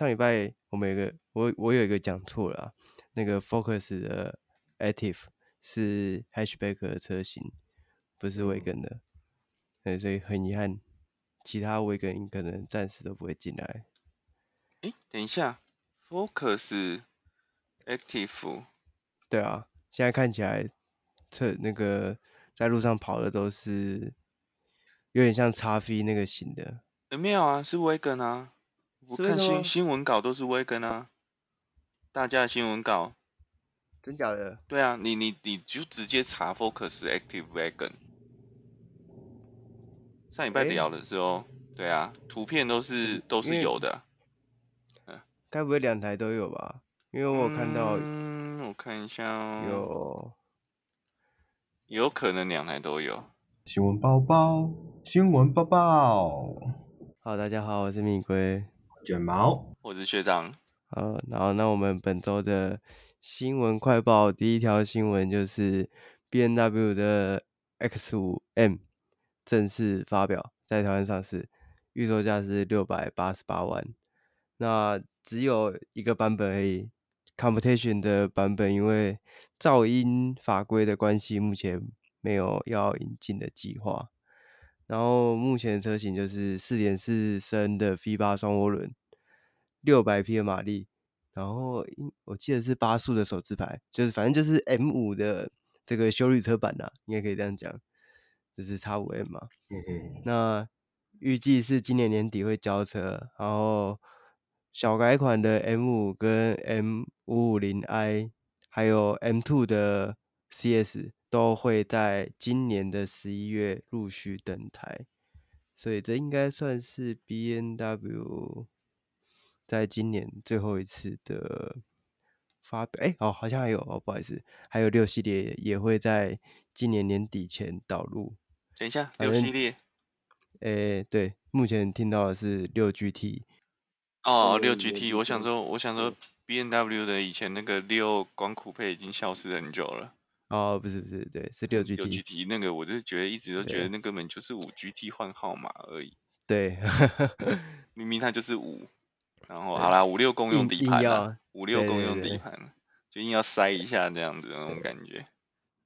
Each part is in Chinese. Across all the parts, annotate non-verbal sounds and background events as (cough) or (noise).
上礼拜我们有个我我有一个讲错了，那个 Focus 的 Active 是 Hatchback 的车型，不是 Wagon 的，对，所以很遗憾，其他 Wagon 可能暂时都不会进来。哎，等一下，Focus Active，对啊，现在看起来车那个在路上跑的都是有点像叉 V 那个型的。没有啊，是 Wagon 啊。我看新新闻稿都是 Wagon 啊，大家的新闻稿，真假的？对啊，你你你就直接查 Focus Active Wagon。上礼拜聊的时候，欸、对啊，图片都是都是有的。嗯，该不会两台都有吧？因为我看到，嗯，我看一下哦，有，有可能两台都有。新闻包包，新闻包包。好，大家好，我是米龟。卷毛，我是学长。好，然后那我们本周的新闻快报，第一条新闻就是 B N W 的 X 五 M 正式发表，在台湾上市，预售价是六百八十八万。那只有一个版本而已，Competition 的版本，因为噪音法规的关系，目前没有要引进的计划。然后目前的车型就是四点四升的 V 八双涡轮，六百匹的马力，然后我记得是八速的手自排，就是反正就是 M 五的这个修理车版呐、啊，应该可以这样讲，就是 X 五 M 嘛。嗯嗯。那预计是今年年底会交车，然后小改款的 M 五跟 M 五五零 i，还有 M two 的 CS。都会在今年的十一月陆续登台，所以这应该算是 BMW 在今年最后一次的发表。哎，哦，好像还有哦，不好意思，还有六系列也会在今年年底前导入。等一下，六系列？哎，对，目前听到的是六 GT。哦，六 GT，我想说，我想说，B N W 的以前那个六光酷配已经消失很久了。哦，不是不是，对，是六 GT。六 GT 那个，我就觉得一直都觉得那根本就是五 GT 换号码而已。对，(laughs) 明明它就是五，然后好啦，五六共用底盘，五六共用底盘，就硬要塞一下这样子那种感觉。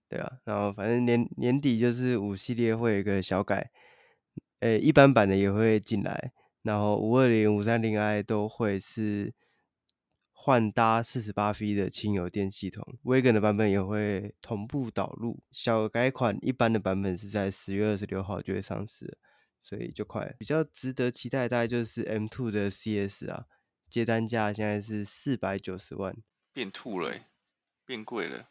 对啊，然后反正年年底就是五系列会有一个小改，诶，一般版的也会进来，然后五二零、五三零 i 都会是。换搭四十八 V 的轻油电系统，Wagon 的版本也会同步导入。小改款一般的版本是在十月二十六号就会上市，所以就快。比较值得期待的大概就是 M2 的 CS 啊，接单价现在是四百九十万，变吐了，变贵了。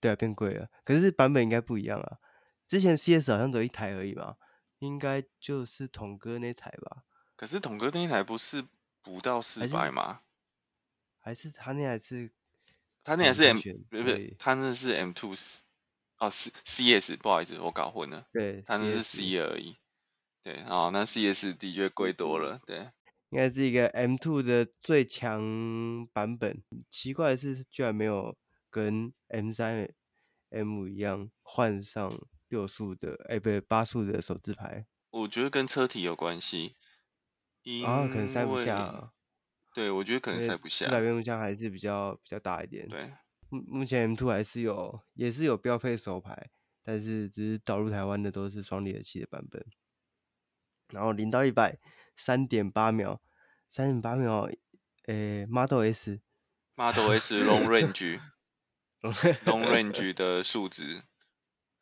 对啊，变贵了。可是版本应该不一样啊，之前 CS 好像只有一台而已嘛，应该就是统哥那台吧？可是统哥那台不是不到四百吗？还是他那台是，他那台是 M，不是，他那是 M2，哦，是 CS，不好意思，我搞混了。对，他那是 C 而已。对，哦，那 CS 的确贵多了。对，应该是一个 M two 的最强版本。奇怪的是，居然没有跟 M3、M5 一样换上六速的，哎，不对，八速的手自排。我觉得跟车体有关系。啊，可能塞不下啊。对，我觉得可能塞不下。四百变速箱还是比较比较大一点。对，目目前 M two 还是有，也是有标配手排，但是只是导入台湾的都是双离合器的版本。然后零到一百三点八秒，三点八秒，诶，Model S，Model S (laughs) Long Range，Long Range 的数值，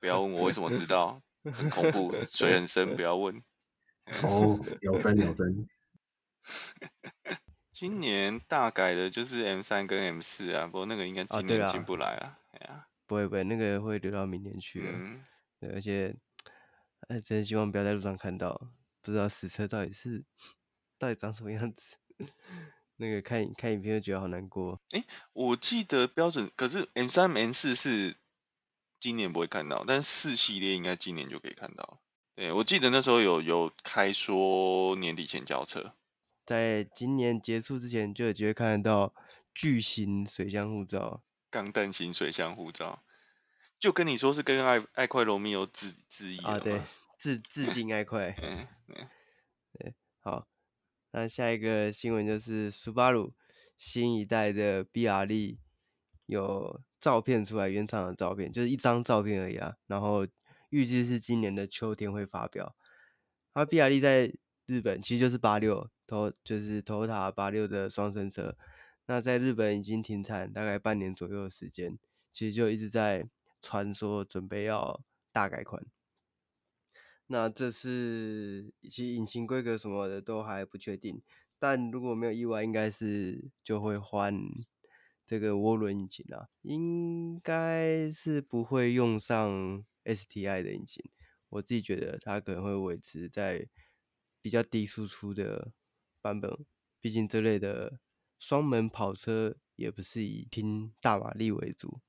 不要问我为什么知道，很恐怖，水很深，不要问。哦，有真有真。(laughs) 今年大改的就是 M 三跟 M 四啊，不过那个应该今年进不来啊。哎呀、啊，不会不会，那个会留到明年去了。嗯，对，而且，哎，真希望不要在路上看到，不知道实车到底是到底长什么样子。(laughs) 那个看看影片就觉得好难过。哎、欸，我记得标准，可是 M 三 M 四是今年不会看到，但四系列应该今年就可以看到。对，我记得那时候有有开说年底前交车。在今年结束之前，就有机会看得到巨型水箱护罩，钢弹型水箱护罩，就跟你说是跟爱爱快罗密欧致致意啊，对，致致敬爱快，嗯嗯，对，好，那下一个新闻就是 Subaru 新一代的 BRZ 有照片出来，原厂的照片就是一张照片而已啊。然后预计是今年的秋天会发表。它 BRZ 在日本其实就是八六，头就是 Toyota 八六的双生车。那在日本已经停产大概半年左右的时间，其实就一直在传说准备要大改款。那这次其实引擎规格什么的都还不确定，但如果没有意外，应该是就会换这个涡轮引擎了，应该是不会用上 STI 的引擎。我自己觉得它可能会维持在比较低输出的版本，毕竟这类的双门跑车也不是以拼大马力为主，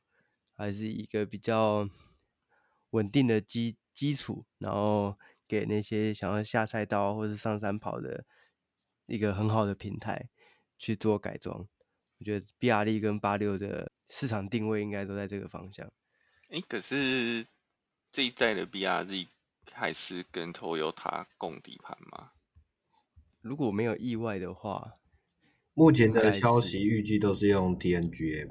还是一个比较稳定的基。基础，然后给那些想要下赛道或是上山跑的一个很好的平台去做改装。我觉得 BRZ 跟八六的市场定位应该都在这个方向。哎，可是这一代的 BRZ 还是跟 Toyota 共底盘吗？如果没有意外的话，目前的消息预计都是用 TNGA。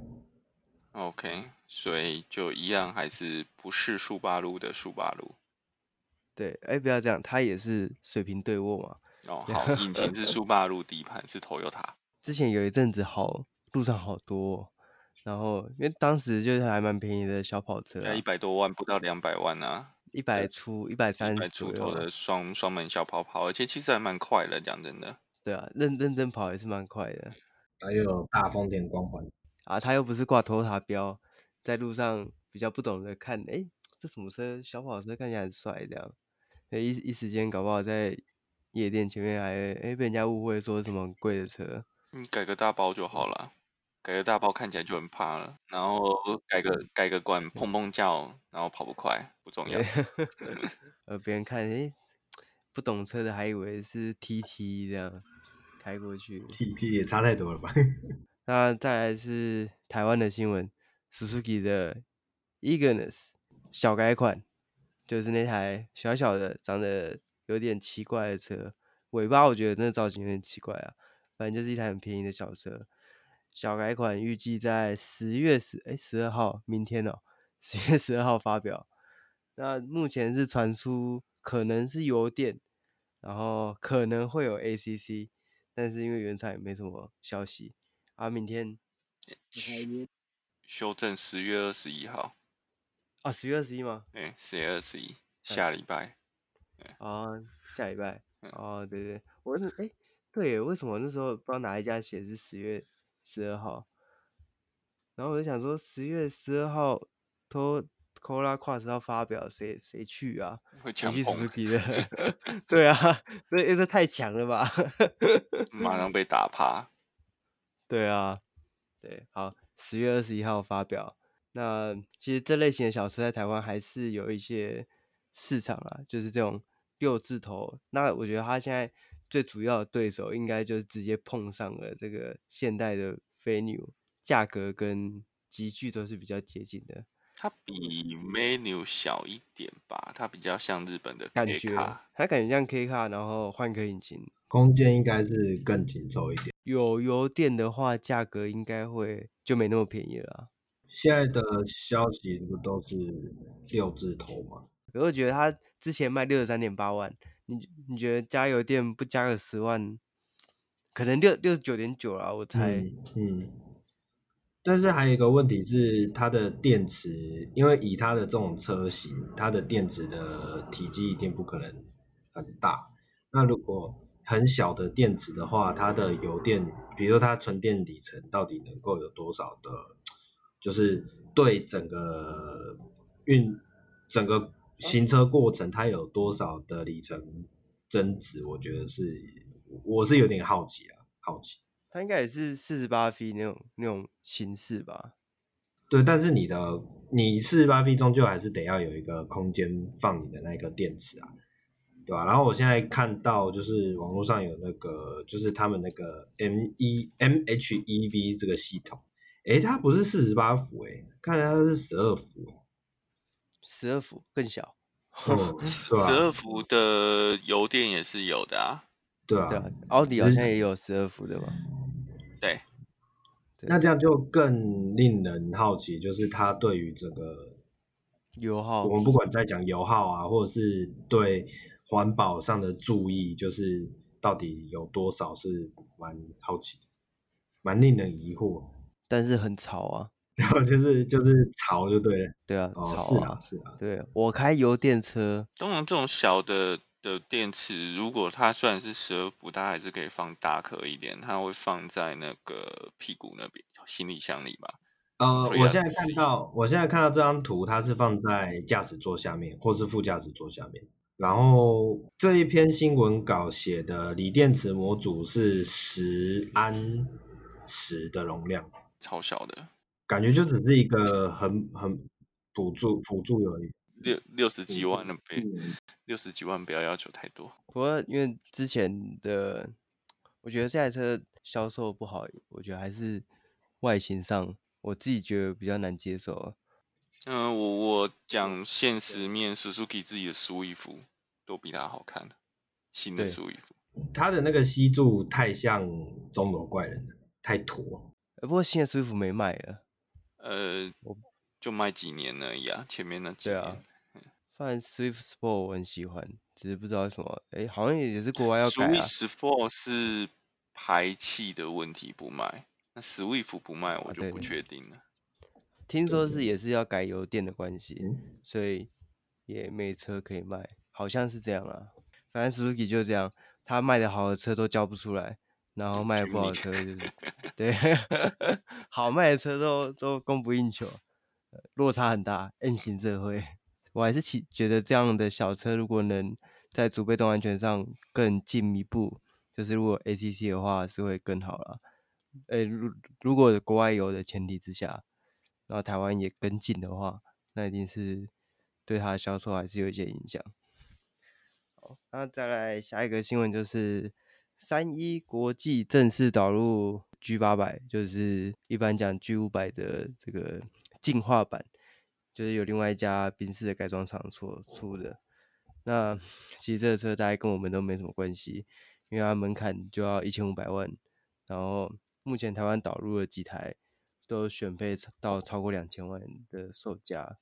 OK，所以就一样，还是不是速八路的速八路？对，哎，不要这样，它也是水平对卧嘛。哦，(laughs) 好，引擎是速八路，底盘是 Toyota。之前有一阵子好，路上好多，然后因为当时就是还蛮便宜的小跑车，啊，一百多万，不到两百万啊，一百出，一百三十出头的双双门小跑跑，而且其实还蛮快的，讲真的。对啊，认认真跑也是蛮快的，还有大丰田光环。啊，他又不是挂 Toyota 标，在路上比较不懂得看，哎、欸，这什么车？小跑车看起来很帅，这样，哎，一一时间搞不好在夜店前面还哎、欸、被人家误会说什么很贵的车。你改个大包就好了，改个大包看起来就很怕了，然后改个改个管砰砰叫，然后跑不快不重要。(laughs) 呃，别人看哎、欸、不懂车的还以为是 TT 这样开过去，TT 也差太多了吧？(laughs) 那再来是台湾的新闻，Suzuki 的 Ignis 小改款，就是那台小小的、长得有点奇怪的车，尾巴我觉得那造型有点奇怪啊，反正就是一台很便宜的小车。小改款预计在十月十哎十二号，明天哦，十月十二号发表。那目前是传出可能是油电，然后可能会有 ACC，但是因为原厂也没什么消息。啊，明天修正十月二十一号啊，十月二十一吗？哎，十月二十一，下礼拜。啊，下礼拜。哦，对对，我是哎，对，为什么那时候不知道哪一家写是十月十二号？然后我就想说，十月十二号托 Corolla Cross 要发表，谁谁去啊？会抢去 Suzuki 的？(laughs) 对啊，这这太强了吧？马上被打趴。(laughs) 对啊，对，好，十月二十一号发表。那其实这类型的小车在台湾还是有一些市场啊，就是这种六字头。那我觉得它现在最主要的对手应该就是直接碰上了这个现代的飞牛，价格跟级距都是比较接近的。它比 Venue 小一点吧，它比较像日本的 K 感觉，它感觉像 K 卡，然后换颗引擎，空间应该是更紧凑一点。有油电的话，价格应该会就没那么便宜了。现在的消息不都是六字头吗？我会觉得他之前卖六十三点八万，你你觉得加油电不加个十万，可能六六十九点九了，我猜。嗯。嗯。但是还有一个问题是，它的电池，因为以它的这种车型，它的电池的体积一定不可能很大。那如果很小的电池的话，它的油电，比如说它纯电里程到底能够有多少的，就是对整个运整个行车过程，它有多少的里程增值？我觉得是，我是有点好奇啊，好奇。它应该也是四十八 V 那种那种形式吧？对，但是你的你四十八 V 终究还是得要有一个空间放你的那个电池啊。对吧？然后我现在看到就是网络上有那个，就是他们那个 M E M H E V 这个系统，诶，它不是四十八伏，诶，看来它是十二伏，十二伏更小。(laughs) 十二伏的油电也是有的啊。对啊，对啊，奥迪好像也有十二伏的吧。对，那这样就更令人好奇，就是它对于这个油耗，我们不管在讲油耗啊，或者是对环保上的注意，就是到底有多少是蛮好奇，蛮令人疑惑。但是很潮啊，然后就是就是潮就对了。对啊，哦、潮啊，是啊是啊。对，我开油电车，通常这种小的。的电池，如果它虽然是十二伏，它还是可以放大颗一点，它会放在那个屁股那边行李箱里吧？呃，我现在看到，我现在看到这张图，它是放在驾驶座下面，或是副驾驶座下面。然后这一篇新闻稿写的锂电池模组是十安时的容量，超小的，感觉就只是一个很很辅助辅助而已。六六十几万的倍，六十几万不要要求太多。不过因为之前的，我觉得这台车销售不好，我觉得还是外形上，我自己觉得比较难接受。嗯、呃，我我讲现实面，Suzuki 自己的 Swift 都比它好看，新的 Swift。它的那个 C 柱太像钟楼怪人了，太土。不过新的 Swift 没卖了，呃，就卖几年而已啊，前面那几年。反正 Swift Sport 我很喜欢，只是不知道为什么，哎、欸，好像也是国外要改啊。Swift Sport 是排气的问题不卖，那 Swift 不卖我就不确定了、啊。听说是也是要改油电的关系，所以也没车可以卖，好像是这样啊。反正 Suzuki 就这样，他卖的好的车都交不出来，然后卖的不好的车就是 (laughs) 对，(laughs) 好卖的车都都供不应求，落差很大，M 型社会。我还是其觉得这样的小车，如果能在主被动安全上更进一步，就是如果 ACC 的话是会更好了。诶，如如果国外有的前提之下，然后台湾也跟进的话，那一定是对它的销售还是有一些影响。好，那再来下一个新闻就是三一国际正式导入 G 八百，就是一般讲 G 五百的这个进化版。就是有另外一家宾士的改装厂所出的，那其实这个车大概跟我们都没什么关系，因为它门槛就要一千五百万，然后目前台湾导入了几台都选配到超过两千万的售价。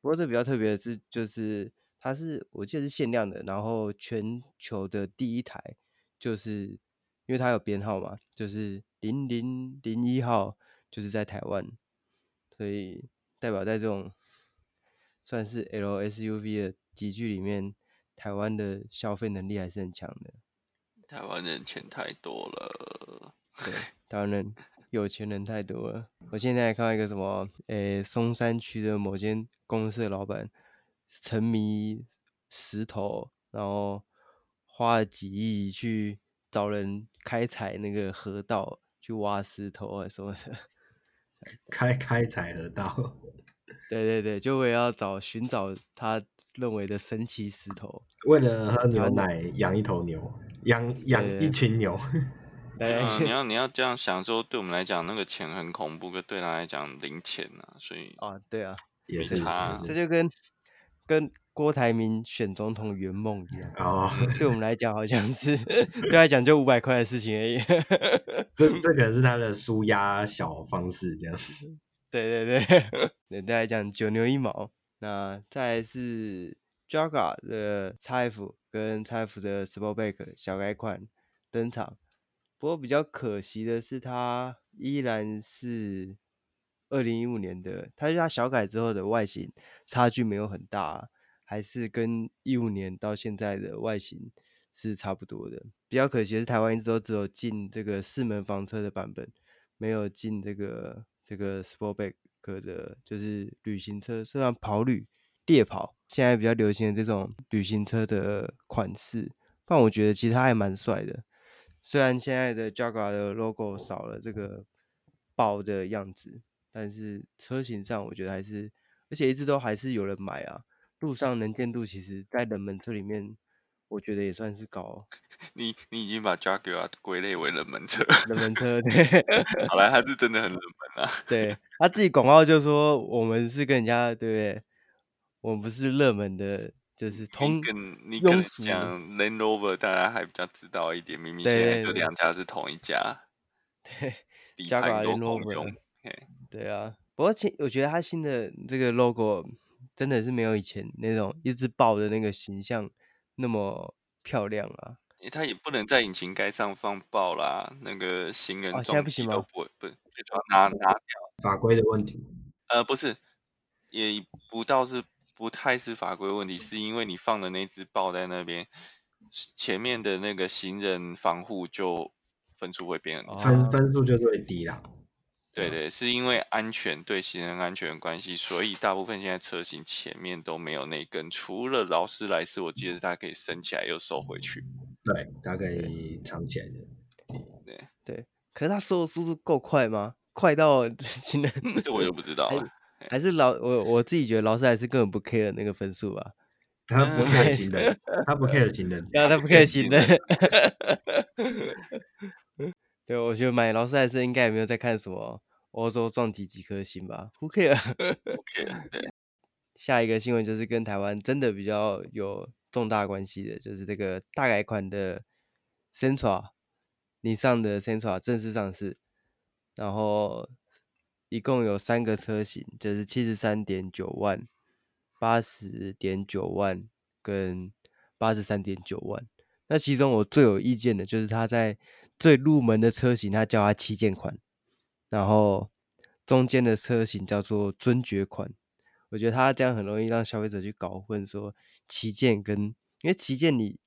不过这比较特别的是，就是它是我记得是限量的，然后全球的第一台，就是因为它有编号嘛，就是零零零一号，就是在台湾，所以。代表在这种算是 L SUV 的集聚里面，台湾的消费能力还是很强的。台湾人钱太多了，对，台湾人有钱人太多了。我现在看到一个什么，诶、欸，松山区的某间公司的老板沉迷石头，然后花了几亿去找人开采那个河道去挖石头啊什么的。(laughs) 开开采河道，(laughs) 对对对，就为要找寻找他认为的神奇石头，为了喝牛奶养一头牛，养养一群牛。(laughs) 对，你要你要这样想说，对我们来讲那个钱很恐怖，可对他来讲零钱啊，所以啊，对啊，也是他，这就跟跟郭台铭选总统圆梦一样哦，对我们来讲好像是对他来讲就五百块的事情而已。这这可能是他的舒压小方式，这样子。对 (laughs) 对对，对大家讲九牛一毛。那再来是 Jaguar 的 XF 跟 XF 的 Sportback 小改款登场，不过比较可惜的是，它依然是二零一五年的，它就它小改之后的外形差距没有很大。还是跟一五年到现在的外形是差不多的。比较可惜的是，台湾一直都只有进这个四门房车的版本，没有进这个这个 Sportback 的，就是旅行车，虽然跑旅、猎跑，现在比较流行的这种旅行车的款式，但我觉得其实它还蛮帅的。虽然现在的 Jaguar 的 logo 少了这个豹的样子，但是车型上我觉得还是，而且一直都还是有人买啊。路上能见度其实，在冷门车里面，我觉得也算是高。(laughs) 你你已经把 Jaguar 归类为冷门车，(laughs) 冷门车对。(laughs) 好了，他是真的很冷门啊。对，他自己广告就说我们是跟人家对不对？我们不是热门的，就是通你跟你讲 Land Rover，大家还比较知道一点，明明现在这两家是同一家，对，加个 Land Rover，对啊。不过其我觉得它新的这个 logo 真的是没有以前那种一只豹的那个形象那么漂亮啊。它也不能在引擎盖上放爆啦，那个行人东西都不会，不会拿拿掉。法规的问题？呃，不是，也不倒是。不太是法规问题，是因为你放的那只豹在那边，前面的那个行人防护就分数会变很低，分分数就会低啦。对对，是因为安全对行人安全的关系，所以大部分现在车型前面都没有那根，除了劳斯莱斯，我记得它可以升起来又收回去。对，它可以藏起来的。对对，可是它收的速度够快吗？快到 (laughs) 行人？这我就不知道了。还是劳我我自己觉得劳斯莱斯根本不 care 那个分数吧，他不 care 行人，他不 care 行人，他不 care 行人。(laughs) 对，我觉得买劳斯莱斯应该也没有在看什么欧洲撞击几颗星吧，Who care？(laughs) 下一个新闻就是跟台湾真的比较有重大关系的，就是这个大改款的 Sentra，你上的 Sentra 正式上市，然后。一共有三个车型，就是七十三点九万、八十点九万跟八十三点九万。那其中我最有意见的就是它在最入门的车型，它叫它旗舰款，然后中间的车型叫做尊爵款。我觉得它这样很容易让消费者去搞混，说旗舰跟因为旗舰你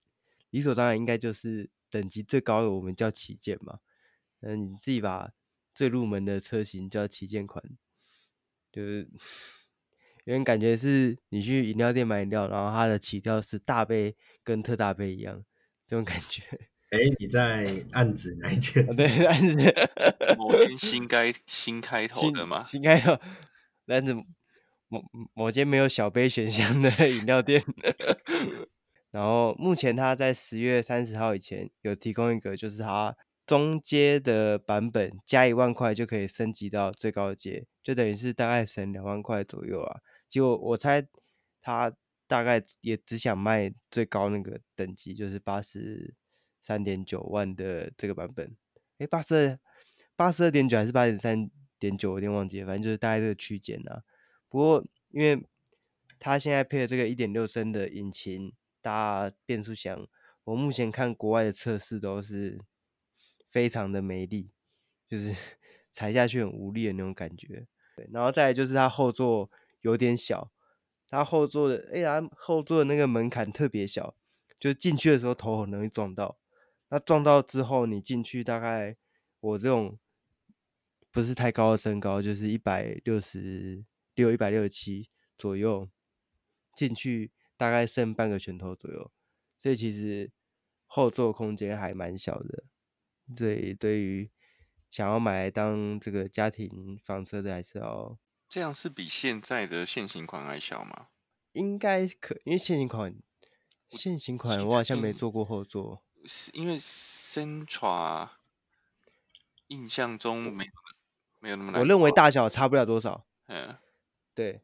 理所当然应该就是等级最高的，我们叫旗舰嘛。嗯，你自己把。最入门的车型叫旗舰款，就是有点感觉是你去饮料店买饮料，然后它的起跳是大杯跟特大杯一样，这种感觉。哎、欸，你在暗指哪一间？(laughs) 对，暗指某间新开新开头的吗？新开头，但是某某间没有小杯选项的饮料店。(laughs) 然后目前他在十月三十号以前有提供一个，就是他。中阶的版本加一万块就可以升级到最高阶，就等于是大概省两万块左右啊。结果我猜他大概也只想卖最高那个等级，就是八十三点九万的这个版本。诶，八十二八十二点九还是八点三点九，有点忘记了，反正就是大概这个区间啊。不过因为他现在配的这个一点六升的引擎，搭变速箱，我目前看国外的测试都是。非常的没力，就是 (laughs) 踩下去很无力的那种感觉。对，然后再就是它后座有点小，它后座的哎呀，后座的那个门槛特别小，就是进去的时候头很容易撞到。那撞到之后，你进去大概我这种不是太高的身高，就是一百六十六、一百六十七左右，进去大概剩半个拳头左右，所以其实后座空间还蛮小的。对，对于想要买来当这个家庭房车的，还是要这样，是比现在的现行款还小吗？应该可，因为现行款，现行款我好像没坐过后座，是因为 Sentra 印象中没有没有那么难，我认为大小差不了多少。嗯，对，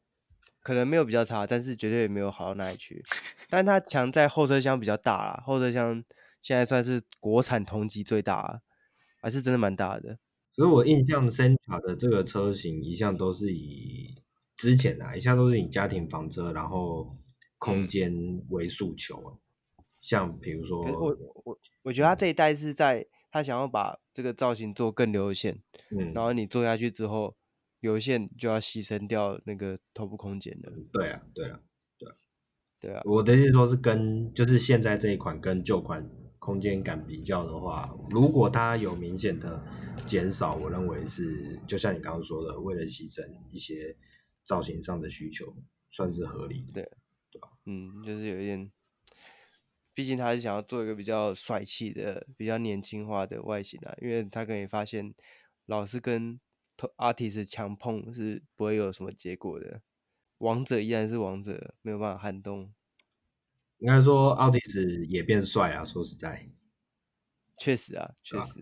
可能没有比较差，但是绝对也没有好到哪里去。但它强在后车厢比较大啦，后车厢。现在算是国产同级最大，还是真的蛮大的。所以我印象 Sentra 的这个车型一向都是以之前啊，一向都是以家庭房车，然后空间为诉求。嗯、像比如说，我我我觉得他这一代是在他想要把这个造型做更流线，嗯，然后你做下去之后，流线就要牺牲掉那个头部空间的。对啊，对啊，对啊，对啊。我的意思说是跟就是现在这一款跟旧款。空间感比较的话，如果它有明显的减少，我认为是就像你刚刚说的，为了牺牲一些造型上的需求，算是合理的。对，对吧？嗯，就是有一点，毕竟他是想要做一个比较帅气的、比较年轻化的外形啊，因为他可以发现，老是跟 Altis 强碰是不会有什么结果的，王者依然是王者，没有办法撼动。应该说，奥迪斯也变帅啊！说实在，确实啊，确实，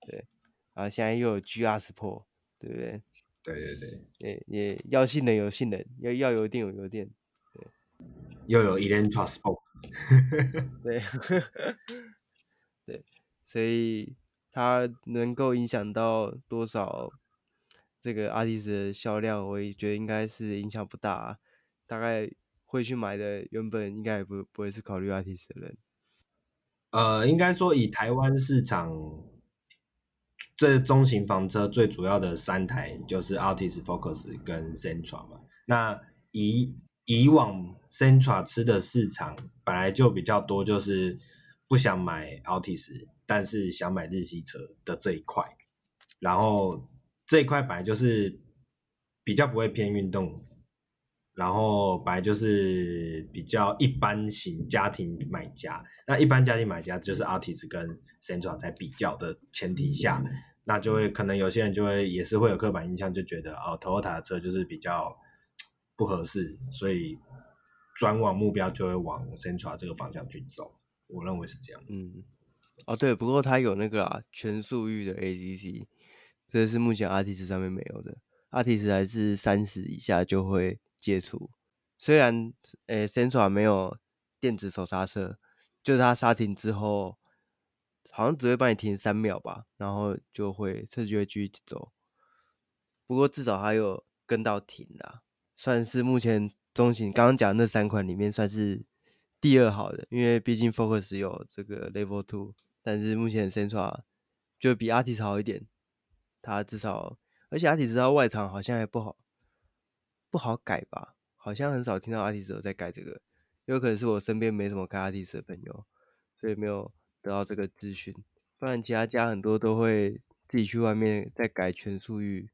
对，对。啊，现在又有 GR Sport，对不对？对对对，也也要性能有性能，要要油电有油电，对。又有 Elantra Sport，对，(laughs) 对，所以它能够影响到多少这个 ARTIS 的销量，我也觉得应该是影响不大啊。大概会去买的，原本应该也不不会是考虑 ARTIS 的人。呃，应该说以台湾市场。这中型房车最主要的三台就是 Altis、Focus 跟 Central 嘛。那以以往 centra 吃的市场本来就比较多，就是不想买 Altis，但是想买日系车的这一块。然后这一块本来就是比较不会偏运动，然后本来就是比较一般型家庭买家。那一般家庭买家就是 Altis 跟 centra 在比较的前提下。那就会可能有些人就会也是会有刻板印象，就觉得哦，Toyota 的车就是比较不合适，所以转往目标就会往 Central 这个方向去走。我认为是这样。嗯，哦对，不过它有那个啊全速域的 ACC，这是目前 RTS 上面没有的。RTS 还是三十以下就会解除。虽然诶 Central 没有电子手刹车，就是它刹停之后。好像只会帮你停三秒吧，然后就会车就会继续走。不过至少还有跟到停啦，算是目前中型刚刚讲那三款里面算是第二好的，因为毕竟 Focus 有这个 Level Two，但是目前 Central 就比 Altis 好一点。它至少，而且 Altis 它外场好像还不好，不好改吧？好像很少听到 Altis 在改这个，有可能是我身边没什么开 Altis 的朋友，所以没有。得到这个资讯，不然其他家很多都会自己去外面再改全速域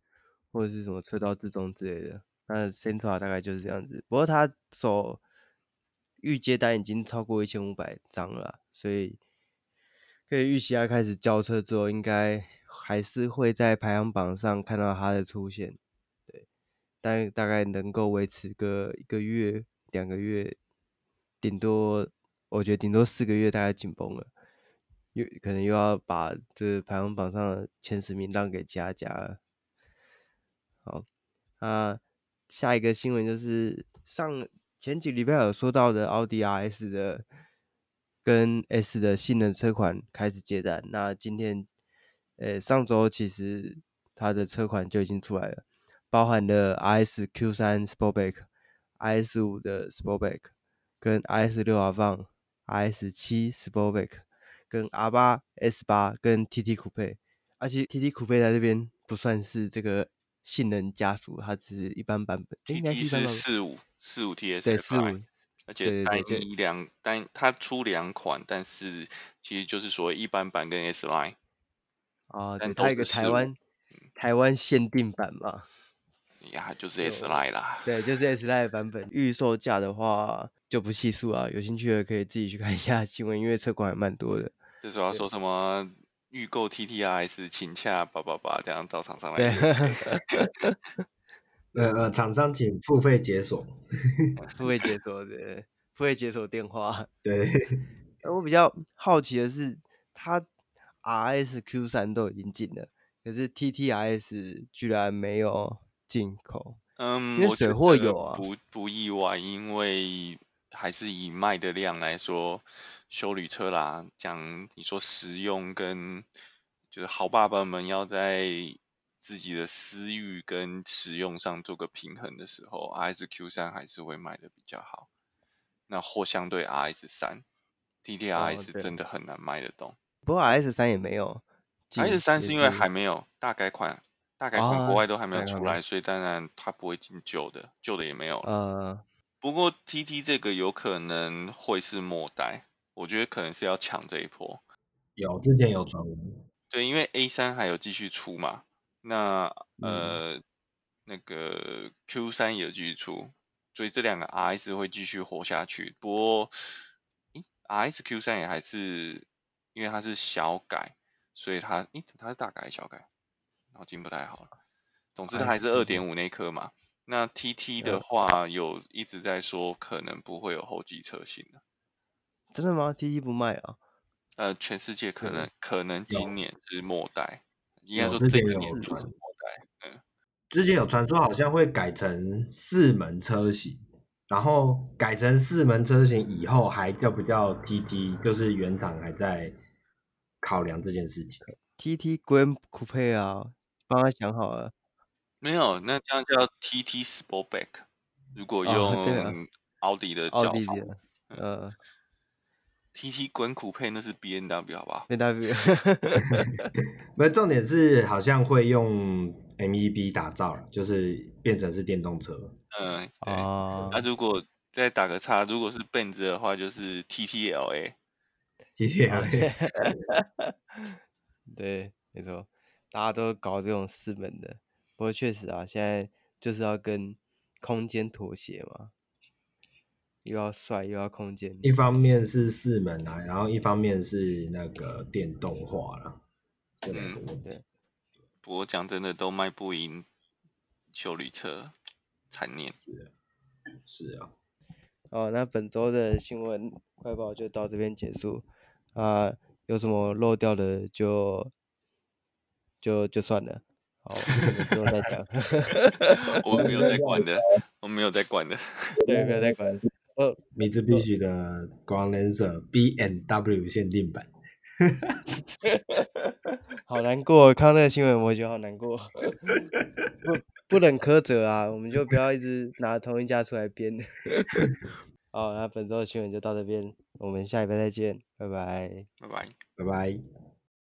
或者是什么车道自动之类的。那 Sentra 大概就是这样子，不过他手预接单已经超过一千五百张了，所以可以预期他开始交车之后，应该还是会在排行榜上看到他的出现。对，但大概能够维持个一个月、两个月，顶多我觉得顶多四个月，大概紧绷了。又可能又要把这排行榜上的前十名让给佳佳了。好，啊，下一个新闻就是上前几礼拜有说到的奥迪 RS 的跟 S 的性能车款开始接单。那今天，呃，上周其实它的车款就已经出来了，包含了 RS Q3 Sportback、RS 五的 Sportback 跟 RS 六 Avant、RS 七 Sportback。跟 R 八、S 八跟 TT 酷配，而且 TT 酷配在这边不算是这个性能加速，它只是一般版本。TT 是四五四五 TS，对四五，而且单一两单，它出两款，但是其实就是所谓一般版跟 S Line。哦，对，它一个台湾台湾限定版嘛。呀，就是 S Line 啦。对，就是 S Line 版本。预售价的话就不细数啊，有兴趣的可以自己去看一下新闻，因为车款还蛮多的。这时候要说什么预购 TTRS 请洽叭叭叭，这样找厂商来。对，(laughs) 呃呃，厂商请付费解锁，付费解锁对，付费解锁电话。(laughs) 对，(laughs) 我比较好奇的是，它 RS Q 三都已经进了，可是 TTRS 居然没有进口。嗯，因为水货有啊，不不意外，因为还是以卖的量来说。休旅车啦，讲你说实用跟就是好爸爸们要在自己的私欲跟实用上做个平衡的时候，RS Q 三还是会卖的比较好。那或相对 RS 三，TTRS 真的很难卖得动。不过 RS 三也没有，RS 三是因为还没有大改款，大改款国外都还没有出来，所以当然它不会进旧的，旧的也没有了。呃，不过 TT 这个有可能会是末代。我觉得可能是要抢这一波，有之前有传闻，对，因为 A 三还有继续出嘛，那呃、嗯、那个 Q 三也有继续出，所以这两个 RS 会继续活下去。不过，RS Q 三也还是因为它是小改，所以它诶它是大改小改？脑筋不太好了。总之它还是二点五那颗嘛。那 TT 的话有一直在说可能不会有后继车型的。真的吗？TT 不卖啊？呃，全世界可能、嗯、可能今年是末代，应该说这一年是末代。嗯，之前有传说好像会改成四门车型，然后改成四门车型以后还叫不叫 TT？就是原厂还在考量这件事情。TT Grand Coupe 啊，帮他想好了。没有，那这样叫 TT Sportback。如果用奥迪的叫法，奥迪的，呃，TT Grand Coupe 那是 B N W 好不好？B N W。(laughs) 不，重点是好像会用 MEB 打造了，就是变成是电动车。嗯，哦。那、啊、如果再打个叉，如果是 Benz 的话，就是 TTLA。TTLA。(laughs) 对，没错，大家都搞这种四门的。不过确实啊，现在就是要跟空间妥协嘛，又要帅又要空间。一方面是四门啊，然后一方面是那个电动化了。嗯，对。不过讲真的，都卖不赢修旅车，残念。是啊，是啊。哦，那本周的新闻快报就到这边结束啊，有什么漏掉的就就就算了。好，不用再讲。(laughs) (laughs) 我没有在管的，我没有在管的。对，没有在管。哦，米兹必须的 Ground Lancer B&W 限定版。(laughs) 好难过，看到那个新闻，我觉得好难过。(laughs) 不，不能苛责啊，我们就不要一直拿同一家出来编。(laughs) 好，那本周的新闻就到这边，我们下一拜再见，拜拜，拜拜，拜拜。